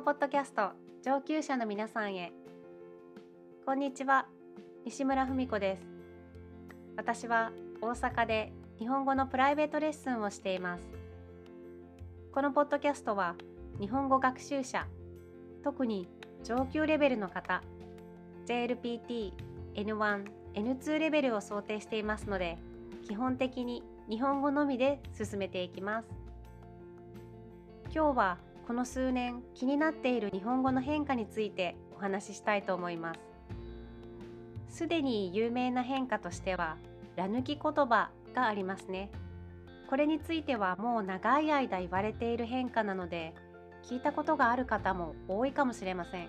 ポッドキャスト上級者の皆さんへ。こんにちは西村文子です。私は大阪で日本語のプライベートレッスンをしています。このポッドキャストは日本語学習者特に上級レベルの方 JLPT、N1、N2 レベルを想定していますので基本的に日本語のみで進めていきます。今日はこの数年気になっている日本語の変化についてお話ししたいと思います。すでに有名な変化としてはら抜き言葉がありますね。これについてはもう長い間言われている変化なので聞いたことがある方も多いかもしれません。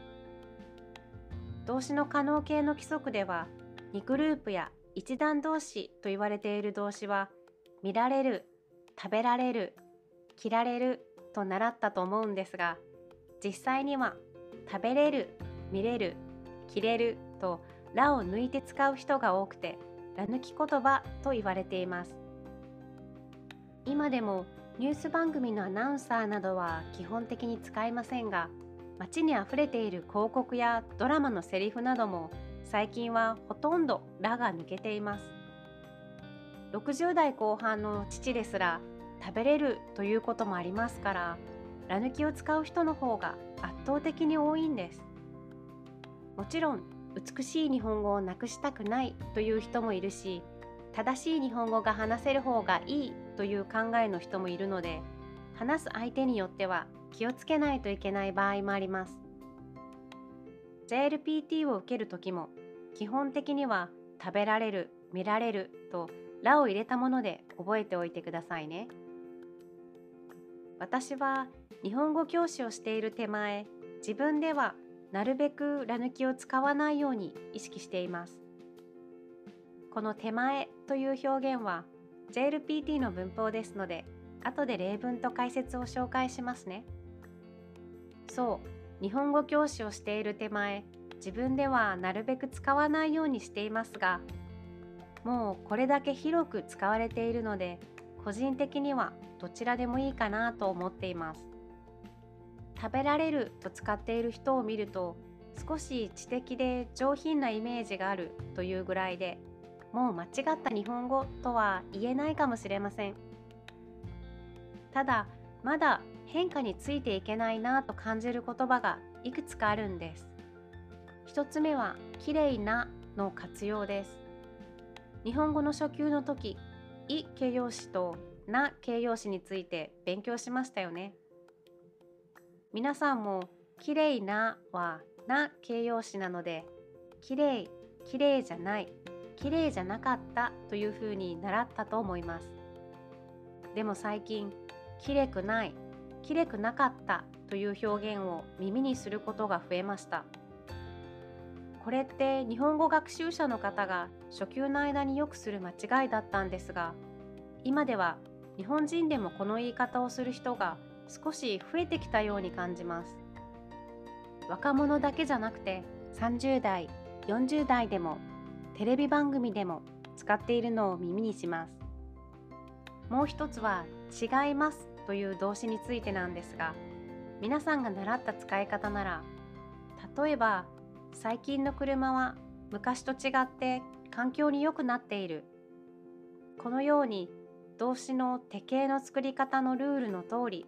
動詞の可能形の規則では2グループや一段動詞と言われている動詞は見られる食べられる着られると習ったと思うんですが実際には食べれる見れる着れると「ら」を抜いて使う人が多くて「ら抜き言葉」と言われています。今でもニュース番組のアナウンサーなどは基本的に使いませんが街にあふれている広告やドラマのセリフなども最近はほとんど「ら」が抜けています。60代後半の父ですら食べれるということもありますからラ抜きを使う人の方が圧倒的に多いんですもちろん美しい日本語をなくしたくないという人もいるし正しい日本語が話せる方がいいという考えの人もいるので話す相手によっては気をつけないといけない場合もあります JLPT を受ける時も基本的には食べられる見られると「ら」を入れたもので覚えておいてくださいね。私は日本語教師をしている手前自分ではなるべくら抜きを使わないように意識しています。この手前という表現は JLPT の文法ですので後で例文と解説を紹介しますね。そう日本語教師をしている手前自分ではなるべく使わないようにしていますがもうこれだけ広く使われているので個人的にはどちらでもいいかなと思っています。食べられると使っている人を見ると少し知的で上品なイメージがあるというぐらいでもう間違った日本語とは言えないかもしれません。ただまだ変化についていけないなと感じる言葉がいくつかあるんです。一つ目は綺麗なの活用です。日本語の初級の時い形容詞とな形容詞について勉強しましたよね。皆さんもきれいなはな形容詞なのできれい、きれいじゃない、きれいじゃなかったというふうに習ったと思います。でも最近きれくない、きれくなかったという表現を耳にすることが増えました。これって日本語学習者の方が初級の間によくする間違いだったんですが今では日本人でもこの言い方をする人が少し増えてきたように感じます。若者だけじゃなくて30代40代でもテレビ番組でも使っているのを耳にします。もう一つは違いますという動詞についてなんですが皆さんが習った使い方なら例えば最近の車は昔と違って環境に良くなっている。このように動詞の手形の作り方のルールの通り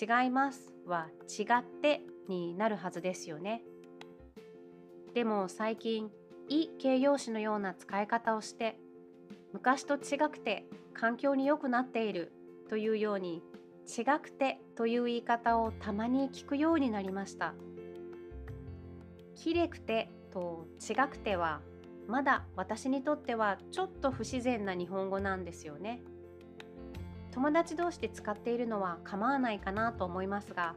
違いますは違ってになるはずですよね。でも最近い形容詞のような使い方をして昔と違くて環境に良くなっているというように違くてという言い方をたまに聞くようになりました。きれくてと違くてはまだ私にとってはちょっと不自然な日本語なんですよね。友達同士で使っているのは構わないかなと思いますが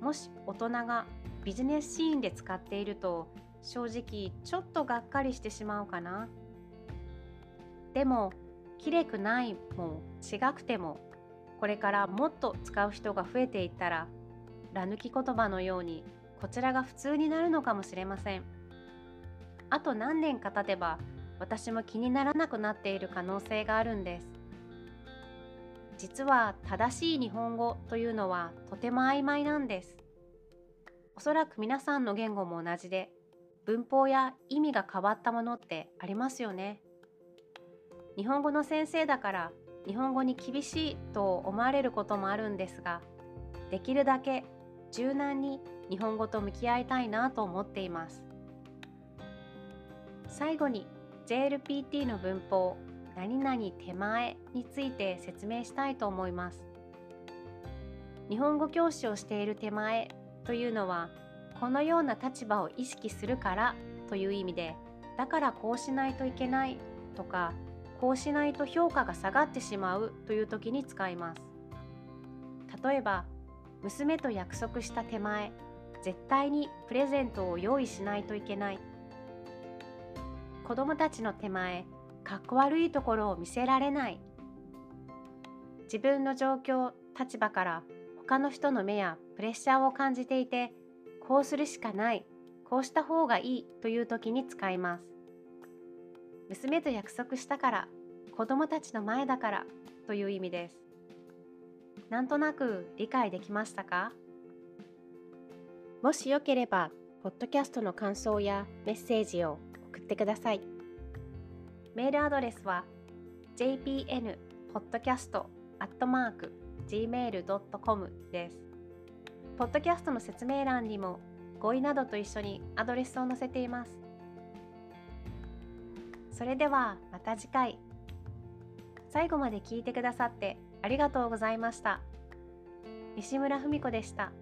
もし大人がビジネスシーンで使っていると正直ちょっとがっかりしてしまうかなでもきれくないも違くてもこれからもっと使う人が増えていったらら抜き言葉のようにこちらが普通になるのかもしれませんあと何年か経てば私も気にならなくなっている可能性があるんです。実は正しい日本語というのはとても曖昧なんです。おそらく皆さんの言語も同じで文法や意味が変わったものってありますよね。日本語の先生だから日本語に厳しいと思われることもあるんですができるだけ柔軟に日本語と向き合いたいなと思っています。最後に JLPT の文法何々手前について説明したいと思います。日本語教師をしている手前というのはこのような立場を意識するからという意味でだからこうしないといけないとかこうしないと評価が下がってしまうという時に使います。例えば娘と約束した手前絶対にプレゼントを用意しないといけない。子供たちの手前かっこ悪いところを見せられない。自分の状況立場から他の人の目やプレッシャーを感じていてこうするしかないこうした方がいいという時に使います。娘と約束したから子供たちの前だからという意味です。なんとなく理解できましたか？もしよければポッドキャストの感想やメッセージを送ってください。メールアドレスは jpnpodcast.gmail.com です。ポッドキャストの説明欄にも語彙などと一緒にアドレスを載せています。それではまた次回。最後まで聞いてくださってありがとうございました。西村文子でした。